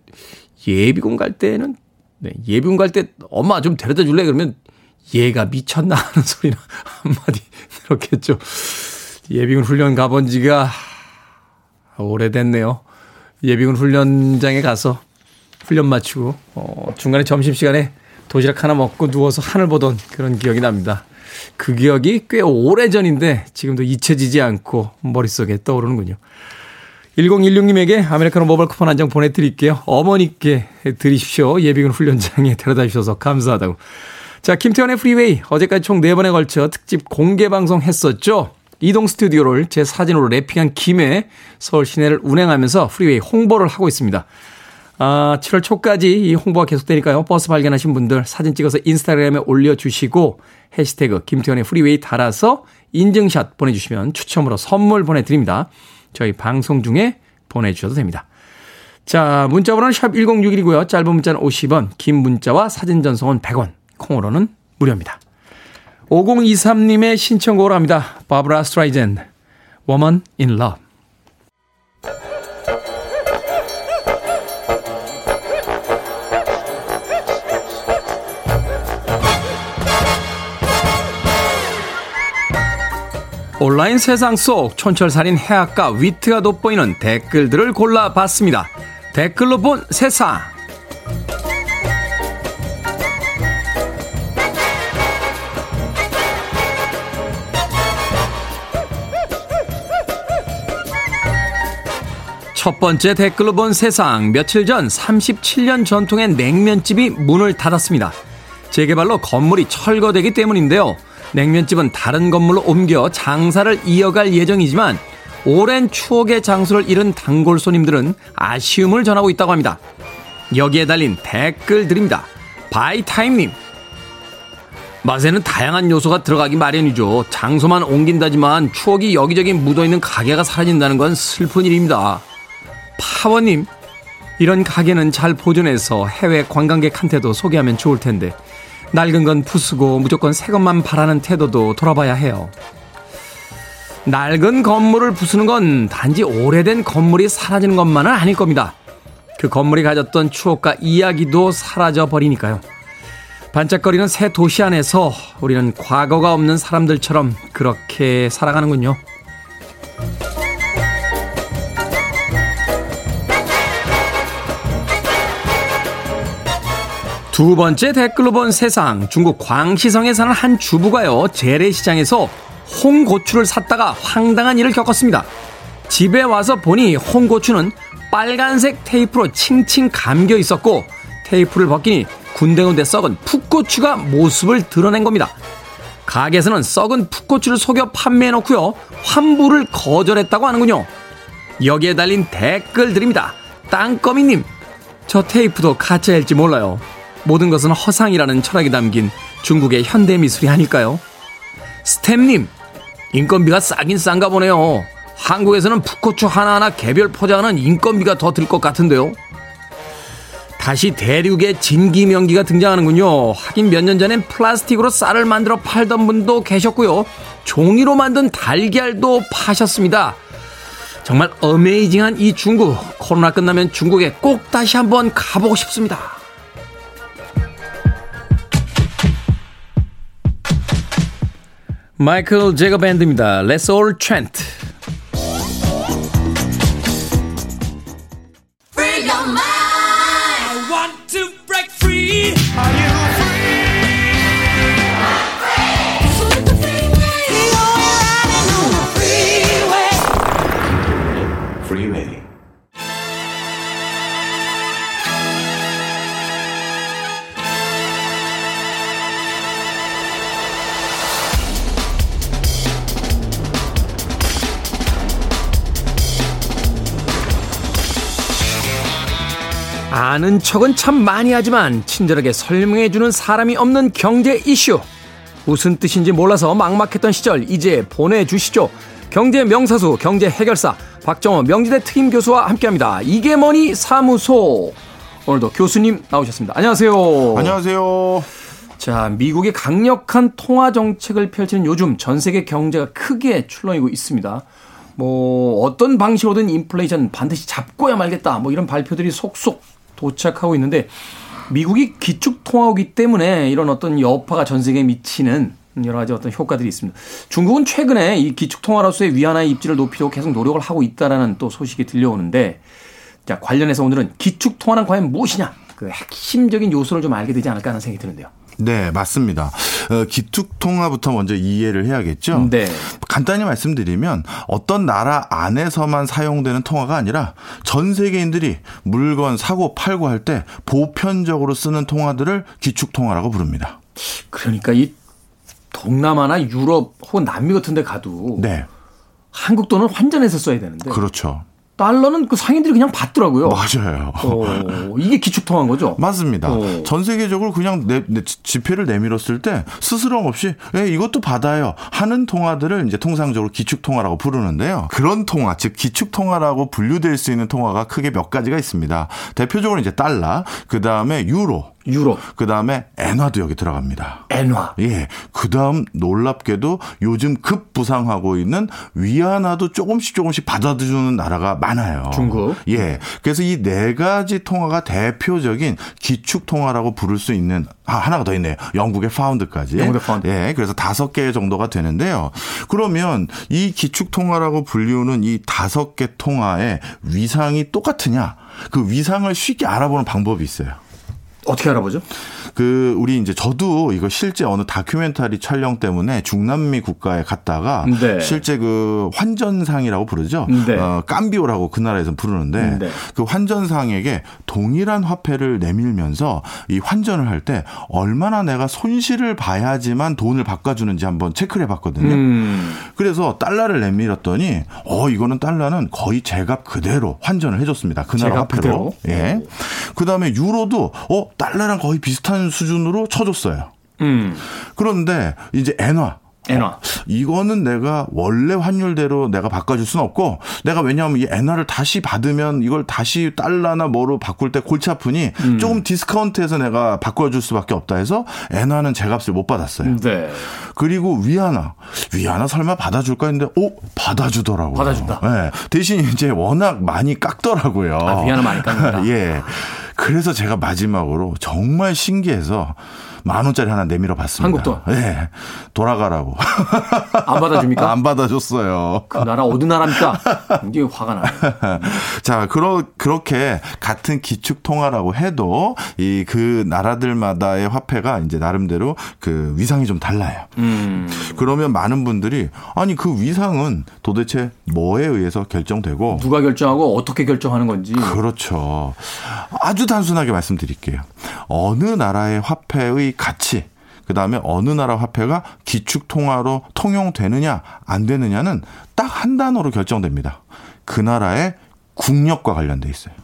예비군 갈 때는 네, 예비군 갈 때 엄마 좀 데려다 줄래? 그러면 얘가 미쳤나 하는 소리나 한마디 들었겠죠. 예비군 훈련 가본 지가 오래됐네요. 예비군 훈련장에 가서 훈련 마치고 어, 중간에 점심시간에 도시락 하나 먹고 누워서 하늘 보던 그런 기억이 납니다. 그 기억이 꽤 오래전인데 지금도 잊혀지지 않고 머릿속에 떠오르는군요. 1016님에게 아메리카노 모바일 쿠폰 한 장 보내드릴게요. 어머니께 드리십시오. 예비군 훈련장에 데려다 주셔서 감사하다고. 자, 김태훈의 프리웨이. 어제까지 총 4번에 걸쳐 특집 공개 방송 했었죠. 이동 스튜디오를 제 사진으로 wrapping한 김에 서울 시내를 운행하면서 프리웨이 홍보를 하고 있습니다. 아, 7월 초까지 이 홍보가 계속되니까요. 버스 발견하신 분들 사진 찍어서 인스타그램에 올려주시고 해시태그 김태훈의 프리웨이 달아서 인증샷 보내주시면 추첨으로 선물 보내드립니다. 저희 방송 중에 보내주셔도 됩니다. 자, 문자 번호는 샵 1061이고요. 짧은 문자는 50원, 긴 문자와 사진 전송은 100원, 콩으로는 무료입니다. 5023님의 신청곡으로 합니다. 바브라 스트라이젠, Woman in Love. 온라인 세상 속 촌철살인 해학과 위트가 돋보이는 댓글들을 골라봤습니다. 댓글로 본 세상. 첫 번째 댓글로 본 세상. 며칠 전 37년 전통의 냉면집이 문을 닫았습니다. 재개발로 건물이 철거되기 때문인데요. 냉면집은 다른 건물로 옮겨 장사를 이어갈 예정이지만 오랜 추억의 장소를 잃은 단골 손님들은 아쉬움을 전하고 있다고 합니다. 여기에 달린 댓글들입니다. 바이타임님. 맛에는 다양한 요소가 들어가기 마련이죠. 장소만 옮긴다지만 추억이 여기저기 묻어있는 가게가 사라진다는 건 슬픈 일입니다. 파워님. 이런 가게는 잘 보존해서 해외 관광객한테도 소개하면 좋을 텐데 낡은 건 부수고 무조건 새 것만 바라는 태도도 돌아봐야 해요. 낡은 건물을 부수는 건 단지 오래된 건물이 사라지는 것만은 아닐 겁니다. 그 건물이 가졌던 추억과 이야기도 사라져 버리니까요. 반짝거리는 새 도시 안에서 우리는 과거가 없는 사람들처럼 그렇게 살아가는군요. 두 번째 댓글로 본 세상. 중국 광시성에 사는 한 주부가요, 재래시장에서 홍고추를 샀다가 황당한 일을 겪었습니다. 집에 와서 보니 홍고추는 빨간색 테이프로 칭칭 감겨 있었고, 테이프를 벗기니 군데군데 썩은 풋고추가 모습을 드러낸 겁니다. 가게에서는 썩은 풋고추를 속여 판매해 놓고요, 환불을 거절했다고 하는군요. 여기에 달린 댓글들입니다. 땅거미님, 저 테이프도 가짜일지 몰라요. 모든 것은 허상이라는 철학이 담긴 중국의 현대 미술이 아닐까요? 스템님, 인건비가 싸긴 싼가 보네요. 한국에서는 풋고추 하나하나 개별 포장하는 인건비가 더 들 것 같은데요. 다시 대륙의 진기명기가 등장하는군요. 하긴 몇 년 전엔 플라스틱으로 쌀을 만들어 팔던 분도 계셨고요. 종이로 만든 달걀도 파셨습니다. 정말 어메이징한 이 중국. 코로나 끝나면 중국에 꼭 다시 한번 가보고 싶습니다. 마이클 제거 밴드입니다. Let's all chant. 아는 척은 참 많이 하지만 친절하게 설명해주는 사람이 없는 경제 이슈. 무슨 뜻인지 몰라서 막막했던 시절 이제 보내주시죠. 경제 명사수, 경제 해결사 박정호 명지대 특임 교수와 함께합니다. 이게 뭐니 사무소. 오늘도 교수님 나오셨습니다. 안녕하세요. 안녕하세요. 자, 미국의 강력한 통화 정책을 펼치는 요즘 전 세계 경제가 크게 출렁이고 있습니다. 뭐 어떤 방식으로든 인플레이션 반드시 잡고야 말겠다. 뭐 이런 발표들이 속속 도착하고 있는데 미국이 기축 통화이기 때문에 이런 어떤 여파가 전 세계에 미치는 여러 가지 어떤 효과들이 있습니다. 중국은 최근에 이 기축 통화로서의 위안화의 입지를 높이려고 계속 노력을 하고 있다라는 또 소식이 들려오는데 자, 관련해서 오늘은 기축 통화는 과연 무엇이냐? 그 핵심적인 요소를 좀 알게 되지 않을까 하는 생각이 드는데요. 네, 맞습니다. 어, 기축통화부터 먼저 이해를 해야겠죠. 네. 간단히 말씀드리면 어떤 나라 안에서만 사용되는 통화가 아니라 전 세계인들이 물건 사고 팔고 할 때 보편적으로 쓰는 통화들을 기축통화라고 부릅니다. 그러니까 이 동남아나 유럽 혹은 남미 같은 데 가도 네. 한국 돈을 환전해서 써야 되는데 그렇죠. 달러는 그 상인들이 그냥 받더라고요. 맞아요. 어, 이게 기축 통화인 거죠? 맞습니다. 어. 전 세계적으로 그냥 내, 내 지폐를 내밀었을 때 스스럼 없이 예, 이것도 받아요 하는 통화들을 이제 통상적으로 기축 통화라고 부르는데요. 그런 통화, 즉 기축 통화라고 분류될 수 있는 통화가 크게 몇 가지가 있습니다. 대표적으로 이제 달러, 그 다음에 유로, 유로, 그 다음에 엔화도 여기 들어갑니다. 엔화. 예. 그 다음 놀랍게도 요즘 급 부상하고 있는 위안화도 조금씩 조금씩 받아주는 나라가 많아요. 중국. 예. 그래서 이 네 가지 통화가 대표적인 기축 통화라고 부를 수 있는 아, 하나가 더 있네요. 영국의 파운드까지. 영국의 파운드. 예. 그래서 다섯 개 정도가 되는데요. 그러면 이 기축 통화라고 불리우는 이 다섯 개 통화의 위상이 똑같으냐? 그 위상을 쉽게 알아보는 방법이 있어요. 어떻게 알아보죠? 그 우리 이제 저도 이거 실제 어느 다큐멘터리 촬영 때문에 중남미 국가에 갔다가 네. 실제 그 환전상이라고 부르죠. 네. 어, 깜비오라고 그 나라에서 부르는데 네. 그 환전상에게 동일한 화폐를 내밀면서 이 환전을 할 때 얼마나 내가 손실을 봐야지만 돈을 바꿔주는지 한번 체크를 해봤거든요. 음, 그래서 달러를 내밀었더니 어 이거는 달러는 거의 제값 그대로 환전을 해줬습니다. 그 나라 화폐로. 그대로? 예. 그 다음에 유로도 어 달러랑 거의 비슷한 수준으로 쳐줬어요. 음. 그런데 이제 엔화 엔화. 이거는 내가 원래 환율대로 내가 바꿔줄 수는 없고 내가 왜냐하면 이 엔화를 다시 받으면 이걸 다시 달러나 뭐로 바꿀 때 골치 아프니 음. 조금 디스카운트해서 내가 바꿔줄 수밖에 없다 해서 엔화는 제 값을 못 받았어요. 네. 그리고 위안화, 위안화 설마 받아줄까 했는데, 오 받아주더라고요. 받아준다. 네. 대신 이제 워낙 많이 깎더라고요. 아, 위안화 많이 깎는다. 예. 그래서 제가 마지막으로 정말 신기해서 만 원짜리 하나 내밀어 봤습니다. 한국 돈? 예. 돌아가라고. 안 받아줍니까? 안 받아줬어요. 그 나라 어느 나라입니까? 이게 화가 나요. 자, 그러, 그렇게 같은 기축 통화라고 해도 이 그 나라들마다의 화폐가 이제 나름대로 그 위상이 좀 달라요. 음. 그러면 많은 분들이 아니 그 위상은 도대체 뭐에 의해서 결정되고 누가 결정하고 어떻게 결정하는 건지. 그렇죠. 아주 단순하게 말씀드릴게요. 어느 나라의 화폐의 가치 그 다음에 어느 나라 화폐가 기축 통화로 통용되느냐 안 되느냐는 딱 한 단어로 결정됩니다. 그 나라의 국력과 관련돼 있어요.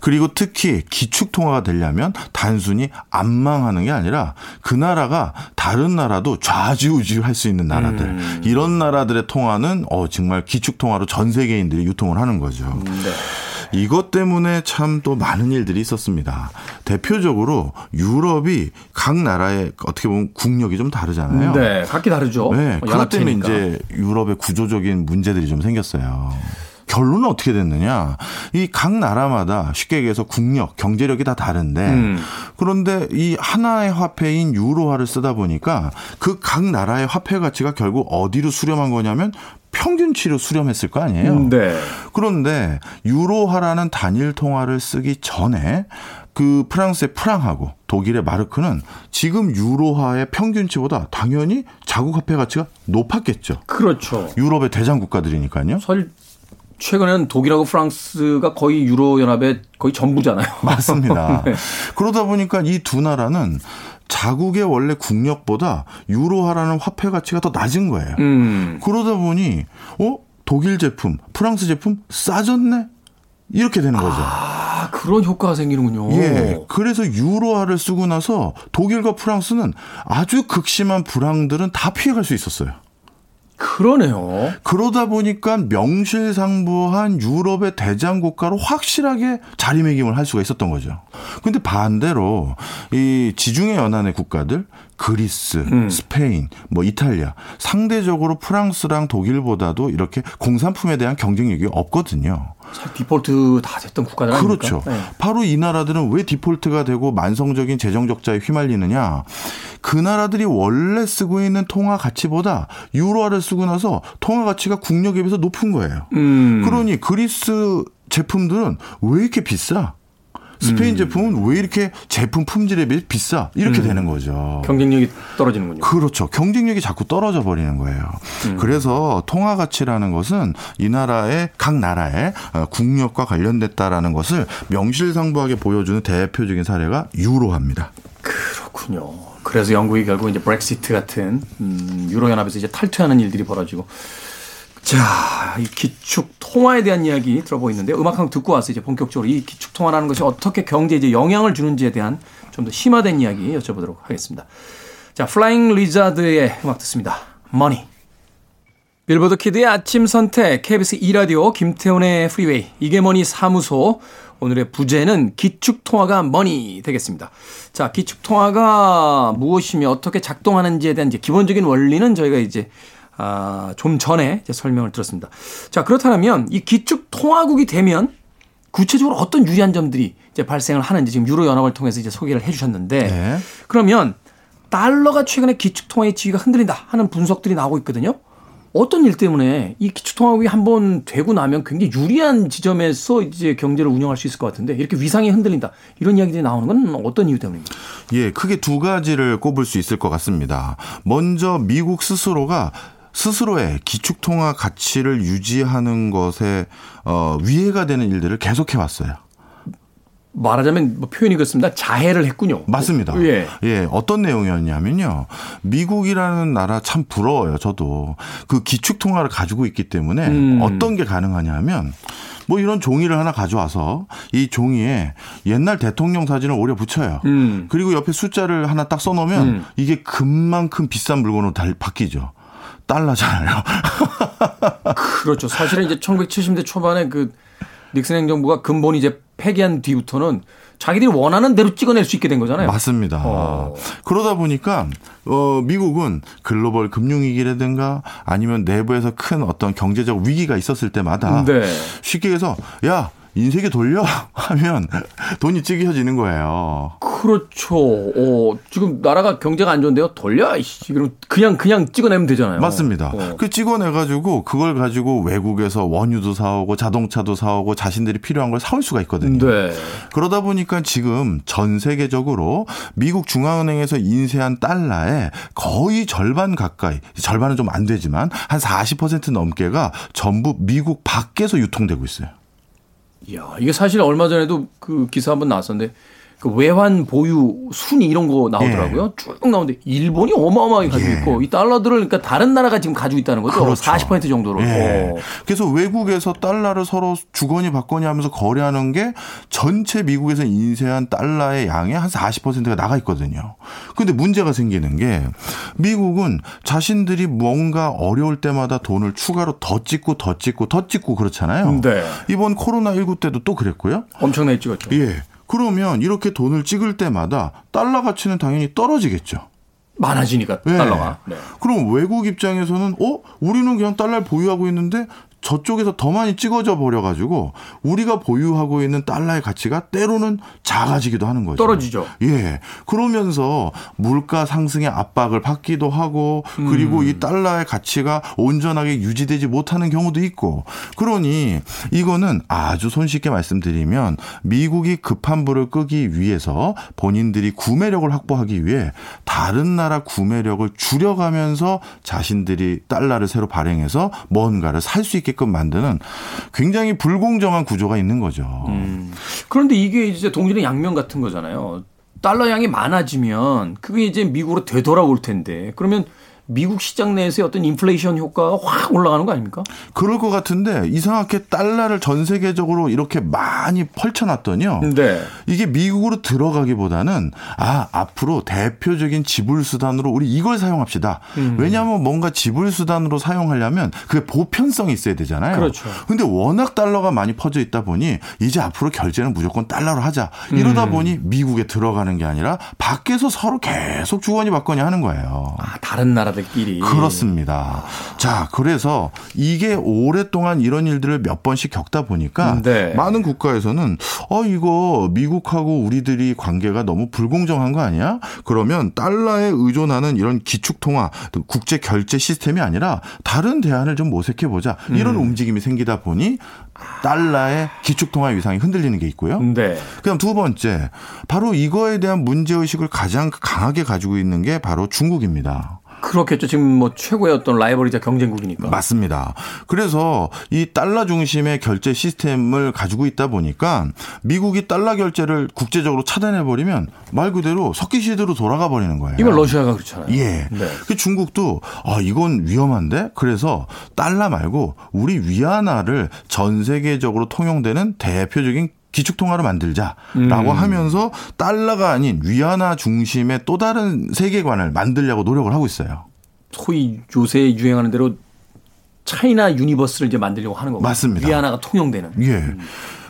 그리고 특히 기축 통화가 되려면 단순히 안 망하는 게 아니라 그 나라가 다른 나라도 좌지우지 할 수 있는 나라들 음. 이런 나라들의 통화는 어 정말 기축 통화로 전 세계인들이 유통을 하는 거죠. 네. 이것 때문에 참 또 많은 일들이 있었습니다. 대표적으로 유럽이 각 나라의 어떻게 보면 국력이 좀 다르잖아요. 네. 각기 다르죠. 네, 그것 때문에. 이제 유럽의 구조적인 문제들이 좀 생겼어요. 결론은 어떻게 됐느냐? 이 각 나라마다 쉽게 얘기해서 국력, 경제력이 다 다른데 음. 그런데 이 하나의 화폐인 유로화를 쓰다 보니까 그 각 나라의 화폐 가치가 결국 어디로 수렴한 거냐면 평균치로 수렴했을 거 아니에요. 네. 그런데 유로화라는 단일 통화를 쓰기 전에 그 프랑스의 프랑하고 독일의 마르크는 지금 유로화의 평균치보다 당연히 자국 화폐 가치가 높았겠죠. 그렇죠. 유럽의 대장 국가들이니까요. 사실 최근에는 독일하고 프랑스가 거의 유로 연합의 거의 전부잖아요. 맞습니다. 그러다 보니까 이 두 나라는 자국의 원래 국력보다 유로화라는 화폐 가치가 더 낮은 거예요. 음. 그러다 보니 어 독일 제품, 프랑스 제품 싸졌네 이렇게 되는 거죠. 아, 그런 효과가 생기는군요. 예. 그래서 유로화를 쓰고 나서 독일과 프랑스는 아주 극심한 불황들은 다 피해갈 수 있었어요. 그러네요. 그러다 보니까 명실상부한 유럽의 대장 국가로 확실하게 자리매김을 할 수가 있었던 거죠. 근데 반대로 이 지중해 연안의 국가들 그리스, 스페인, 뭐 이탈리아 상대적으로 프랑스랑 독일보다도 이렇게 공산품에 대한 경쟁력이 없거든요. 사 디폴트 다 됐던 국가들 아닙니까? 그렇죠. 네. 바로 이 나라들은 왜 디폴트가 되고 만성적인 재정 적자에 휘말리느냐? 그 나라들이 원래 쓰고 있는 통화 가치보다 유로화를 쓰고 나서 통화 가치가 국력에 비해서 높은 거예요. 음. 그러니 그리스 제품들은 왜 이렇게 비싸? 스페인 음. 제품은 왜 이렇게 제품 품질에 비해 비싸? 이렇게 되는 거죠. 경쟁력이 떨어지는군요. 그렇죠. 경쟁력이 자꾸 떨어져 버리는 거예요. 음. 그래서 통화 가치라는 것은 이 나라의 각 나라의 어, 국력과 관련됐다라는 것을 명실상부하게 보여주는 대표적인 사례가 유로화입니다. 그렇군요. 그래서 영국이 결국 이제 브렉시트 같은 음, 유로 연합에서 이제 탈퇴하는 일들이 벌어지고 자, 이 기축 통화에 대한 이야기 들어보고 있는데 음악 한곡 듣고 와서 이제 본격적으로 이 기축 통화라는 것이 어떻게 경제에 이제 영향을 주는지에 대한 좀 더 심화된 이야기 여쭤보도록 하겠습니다. 자, 플라잉 리자드의 음악 듣습니다. Money. 빌보드 kid의 아침 선택 KBS 2라디오 김태훈의 프리웨이 이게 머니 사무소 오늘의 부제는 기축 통화가 머니 되겠습니다. 자, 기축 통화가 무엇이며 어떻게 작동하는지에 대한 이제 기본적인 원리는 저희가 이제 아, 좀 전에 이제 설명을 들었습니다. 자, 그렇다면 이 기축 통화국이 되면 구체적으로 어떤 유리한 점들이 이제 발생을 하는지 지금 유로 연합을 통해서 이제 소개를 해 주셨는데 네. 그러면 달러가 최근에 기축 통화의 지위가 흔들린다 하는 분석들이 나오고 있거든요. 어떤 일 때문에 이 기축통화국이 한번 되고 나면 굉장히 유리한 지점에서 이제 경제를 운영할 수 있을 것 같은데 이렇게 위상이 흔들린다 이런 이야기들이 나오는 건 어떤 이유 때문입니까? 예, 크게 두 가지를 꼽을 수 있을 것 같습니다. 먼저 미국 스스로가 스스로의 기축통화 가치를 유지하는 것에 어, 위해가 되는 일들을 계속해 왔어요. 말하자면 뭐 표현이 그렇습니다. 자해를 했군요. 맞습니다. 예. 예, 어떤 내용이었냐면요. 미국이라는 나라 참 부러워요, 저도. 그 기축 통화를 가지고 있기 때문에 음. 어떤 게 가능하냐 하면 뭐 이런 종이를 하나 가져와서 이 종이에 옛날 대통령 사진을 오려 붙여요. 음. 그리고 옆에 숫자를 하나 딱 써놓으면 음. 이게 금만큼 비싼 물건으로 달, 바뀌죠. 달러잖아요. 그렇죠. 사실은 이제 1970대 초반에 그 닉슨 행정부가 근본 이제 폐기한 뒤부터는 자기들이 원하는 대로 찍어낼 수 있게 된 거잖아요. 맞습니다. 어. 그러다 보니까 어 미국은 글로벌 금융 위기라든가 아니면 내부에서 큰 어떤 경제적 위기가 있었을 때마다 네. 쉽게 해서 야 인쇄기 돌려 하면 돈이 찌개져지는 거예요. 그렇죠. 어, 지금 나라가 경제가 안 좋은데요. 돌려. 이씨. 그럼 그냥 그냥 찍어내면 되잖아요. 맞습니다. 어. 그 찍어내 가지고 그걸 가지고 외국에서 원유도 사오고 자동차도 사오고 자신들이 필요한 걸 사올 수가 있거든요. 네. 그러다 보니까 지금 전 세계적으로 미국 중앙은행에서 인쇄한 달러의 거의 절반 가까이, 절반은 좀 안 되지만 한 40% 넘게가 전부 미국 밖에서 유통되고 있어요. 이야, 이게 사실 얼마 전에도 그 기사 한번 나왔었는데 그 외환 보유 순위 이런 거 나오더라고요. 예. 쭉 나오는데 일본이 어마어마하게 가지고 있고 이 달러들을 그러니까 다른 나라가 지금 가지고 있다는 거죠. 그렇죠. 40% 정도로. 예. 어. 그래서 외국에서 달러를 서로 주거니 받거니 하면서 거래하는 게 전체 미국에서 인쇄한 달러의 양의 한 40%가 나가 있거든요. 근데 문제가 생기는 게 미국은 자신들이 뭔가 어려울 때마다 돈을 추가로 더 찍고 더 찍고 더 찍고 그렇잖아요. 네. 이번 코로나 19 때도 또 그랬고요. 엄청나게 찍었죠. 예. 그러면 이렇게 돈을 찍을 때마다 달러 가치는 당연히 떨어지겠죠. 많아지니까 예. 달러가. 네. 그럼 외국 입장에서는 어 우리는 그냥 달러를 보유하고 있는데 저쪽에서 더 많이 찍어져 버려 가지고 우리가 보유하고 있는 달러의 가치가 때로는 작아지기도 하는 거죠. 떨어지죠. 예. 그러면서 물가 상승의 압박을 받기도 하고 그리고 음. 이 달러의 가치가 온전하게 유지되지 못하는 경우도 있고 그러니 이거는 아주 손쉽게 말씀드리면 미국이 급한 불을 끄기 위해서 본인들이 구매력을 확보하기 위해 다른 나라 구매력을 줄여가면서 자신들이 달러를 새로 발행해서 뭔가를 살 수 있게 끔 만드는 굉장히 불공정한 구조가 있는 거죠. 음. 그런데 이게 이제 동전의 양면 같은 거잖아요. 달러 양이 많아지면 그게 이제 미국으로 되돌아올 텐데 그러면 미국 시장 내에서의 어떤 인플레이션 효과가 확 올라가는 거 아닙니까? 그럴 것 같은데 이상하게 달러를 전 세계적으로 이렇게 많이 펼쳐놨더니요. 네. 이게 미국으로 들어가기보다는 아 앞으로 대표적인 지불 수단으로 우리 이걸 사용합시다. 음. 왜냐하면 뭔가 지불 수단으로 사용하려면 그게 보편성이 있어야 되잖아요. 그렇죠. 근데 워낙 달러가 많이 퍼져 있다 보니 이제 앞으로 결제는 무조건 달러로 하자. 이러다 음. 보니 미국에 들어가는 게 아니라 밖에서 서로 계속 주거니 받거니 하는 거예요. 아, 다른 나라 들끼리. 그렇습니다. 자, 그래서 이게 오랫동안 이런 일들을 몇 번씩 겪다 보니까 네. 많은 국가에서는 어 이거 미국하고 우리들이 관계가 너무 불공정한 거 아니야? 그러면 달러에 의존하는 이런 기축 통화, 국제 결제 시스템이 아니라 다른 대안을 좀 모색해 보자. 이런 음. 움직임이 생기다 보니 달러의 기축 통화 위상이 흔들리는 게 있고요. 네. 그다음 두 번째, 바로 이거에 대한 문제 의식을 가장 강하게 가지고 있는 게 바로 중국입니다. 그렇겠죠. 지금 뭐 최고의 어떤 라이벌이자 경쟁국이니까. 맞습니다. 그래서 이 달러 중심의 결제 시스템을 가지고 있다 보니까 미국이 달러 결제를 국제적으로 차단해 버리면 말 그대로 석기 시대로 돌아가 버리는 거예요. 이건 러시아가 그렇잖아요. 예. 네. 그 중국도 아 이건 위험한데 그래서 달러 말고 우리 위안화를 전 세계적으로 통용되는 대표적인 기축통화로 만들자라고 음. 하면서 달러가 아닌 위안화 중심의 또 다른 세계관을 만들려고 노력을 하고 있어요. 소위 요새 유행하는 대로 China universe를 이제 만들려고 하는 거고. 맞습니다. 위안화가 통용되는. 예.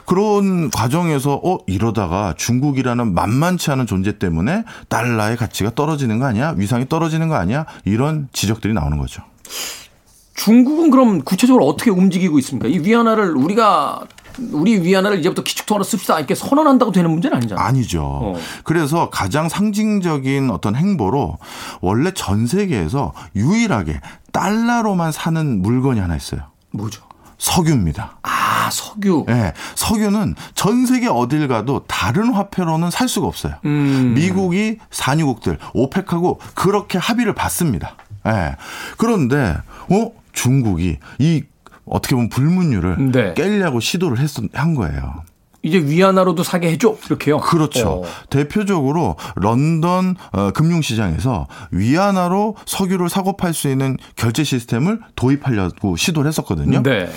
그런 과정에서 어 이러다가 중국이라는 만만치 않은 존재 때문에 달러의 가치가 떨어지는 거 아니야? 위상이 떨어지는 거 아니야? 이런 지적들이 나오는 거죠. 중국은 그럼 구체적으로 어떻게 움직이고 있습니까? 이 위안화를 우리가 우리 위안화를 이제부터 기축통화로 씁시다 이렇게 선언한다고 되는 문제는 아니잖아요. 아니죠. 어. 그래서 가장 상징적인 어떤 행보로 원래 전 세계에서 유일하게 달러로만 사는 물건이 하나 있어요. 뭐죠? 석유입니다. 아 석유. 예. 석유는 전 세계 어딜 가도 다른 화폐로는 살 수가 없어요. 음. 미국이 산유국들 오펙하고 그렇게 합의를 받습니다. 예. 그런데 어 중국이 이 어떻게 보면 불문율을 네. 깨려고 시도를 했, 한 거예요. 이제 위안화로도 사게 해줘 이렇게요. 그렇죠. 어. 대표적으로 런던 어, 금융시장에서 위안화로 석유를 사고 팔 수 있는 결제 시스템을 도입하려고 시도를 했었거든요. 네.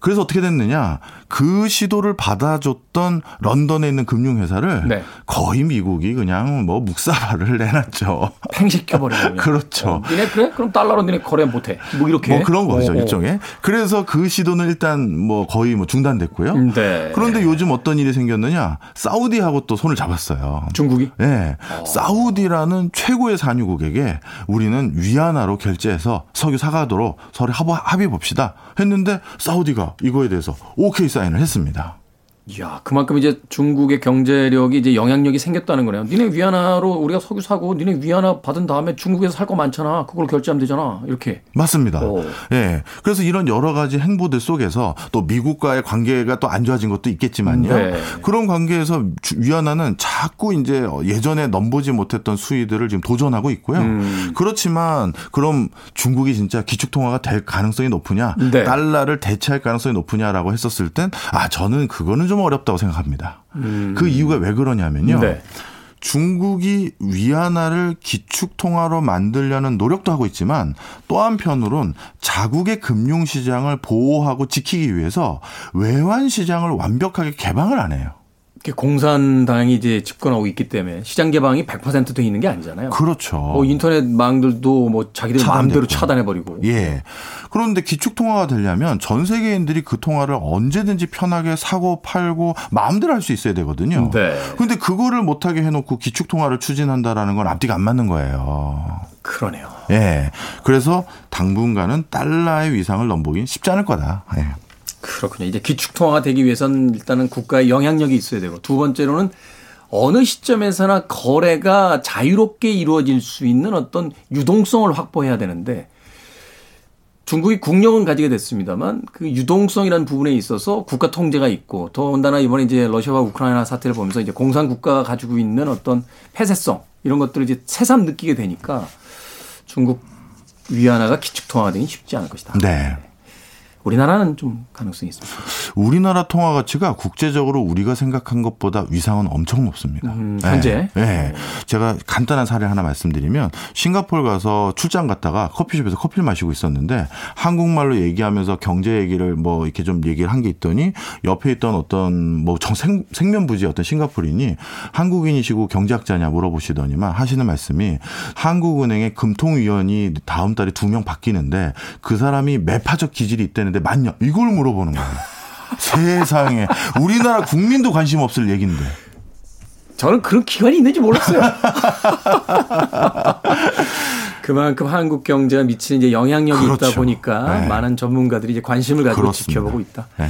그래서 어떻게 됐느냐? 그 시도를 받아줬던 런던에 있는 금융회사를 네. 거의 미국이 그냥 뭐 묵사발을 내놨죠. 팽식해버리고. 그렇죠. 어, 니네 그래? 그럼 달러로 니네 거래 못해. 뭐 이렇게. 뭐 그런 거죠, 어, 어. 일종의. 그래서 그 시도는 일단 뭐 거의 뭐 중단됐고요. 네. 그런데 요즘 어떤 일이 생겼느냐? 사우디하고 또 손을 잡았어요. 중국이? 예. 네. 사우디라는 최고의 산유국에게 우리는 위안화로 결제해서 석유 사가도록 서로 합의 봅시다. 했는데 사우디가 이거에 대해서 오케이 사인을 했습니다. 이야, 그만큼 이제 중국의 경제력이 이제 영향력이 생겼다는 거네요. 니네 위안화로 우리가 석유 사고 니네 위안화 받은 다음에 중국에서 살 거 많잖아. 그걸 결제하면 되잖아. 이렇게. 맞습니다. 오. 예. 그래서 이런 여러 가지 행보들 속에서 또 미국과의 관계가 또 안 좋아진 것도 있겠지만요. 네. 그런 관계에서 주- 위안화는 자꾸 이제 예전에 넘보지 못했던 수위들을 지금 도전하고 있고요. 음. 그렇지만 그럼 중국이 진짜 기축 통화가 될 가능성이 높으냐, 네. 달러를 대체할 가능성이 높으냐라고 했었을 땐 아 저는 그거는 좀 어렵다고 생각합니다. 그 이유가 왜 그러냐면요. 음. 네. 중국이 위안화를 기축 통화로 만들려는 노력도 하고 있지만 또 한편으론 자국의 금융 시장을 보호하고 지키기 위해서 외환 시장을 완벽하게 개방을 안 해요. 이렇게 공산당이 이제 집권하고 있기 때문에 시장 개방이 100%돼 있는 게 아니잖아요. 그렇죠. 뭐 인터넷 망들도 뭐 자기들 마음대로. 차단해버리고. 예. 그런데 기축 통화가 되려면 전 세계인들이 그 통화를 언제든지 편하게 사고 팔고 마음대로 할 수 있어야 되거든요. 네. 근데 그거를 못하게 해놓고 기축 통화를 추진한다라는 건 앞뒤가 안 맞는 거예요. 그러네요. 예. 그래서 당분간은 달러의 위상을 넘보긴 쉽지 않을 거다. 예. 그렇군요. 이제 기축통화가 되기 위해서는 일단은 국가의 영향력이 있어야 되고 두 번째로는 어느 시점에서나 거래가 자유롭게 이루어질 수 있는 어떤 유동성을 확보해야 되는데 중국이 국력은 가지게 됐습니다만 그 유동성이라는 부분에 있어서 국가 통제가 있고 더군다나 이번에 이제 러시아와 우크라이나 사태를 보면서 이제 공산 국가가 가지고 있는 어떤 폐쇄성 이런 것들을 이제 새삼 느끼게 되니까 중국 위안화가 기축통화가 되긴 쉽지 않을 것이다. 네. 우리나라는 좀 가능성이 있습니다. 우리나라 통화 가치가 국제적으로 우리가 생각한 것보다 위상은 엄청 높습니다. 음, 현재? 네. 네. 제가 간단한 사례 하나 말씀드리면 싱가포르 가서 출장 갔다가 커피숍에서 커피를 마시고 있었는데 한국말로 얘기하면서 경제 얘기를 뭐 이렇게 좀 얘기를 한 게 있더니 옆에 있던 어떤 뭐 정, 생, 생면부지 어떤 싱가포르인이 한국인이시고 경제학자냐 물어보시더니만 하시는 말씀이 한국은행의 금통위원이 다음 달에 두 명 바뀌는데 그 사람이 매파적 기질이 있다는데 맞냐? 이걸 물어보는 거예요. 세상에 우리나라 국민도 관심 없을 얘기인데. 저는 그런 기관이 있는지 몰랐어요. 그만큼 한국 경제가 미치는 이제 영향력이 있다 그렇죠. 보니까 네. 많은 전문가들이 이제 관심을 가지고 그렇습니다. 지켜보고 있다. 네.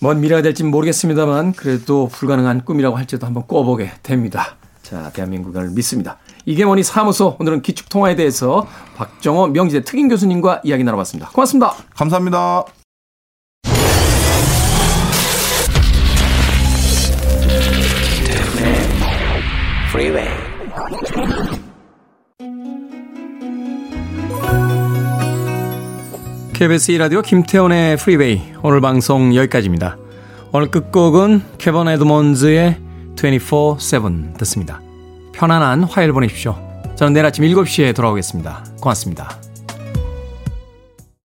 먼 미래가 될지는 모르겠습니다만 그래도 불가능한 꿈이라고 할지도 한번 꿔보게 됩니다. 자, 대한민국을 믿습니다. 이게 뭐니 사무소 오늘은 기축통화에 대해서 박정호 명지대 특임 교수님과 이야기 나눠봤습니다. 고맙습니다. 감사합니다. Freeway. KBS 2라디오 김태훈의 프리웨이 오늘 방송 여기까지입니다. 오늘 끝곡은 케본 에드먼즈의 24-7 듣습니다. 편안한 화요일 보내십시오. 저는 내일 아침 7시에 돌아오겠습니다. 고맙습니다.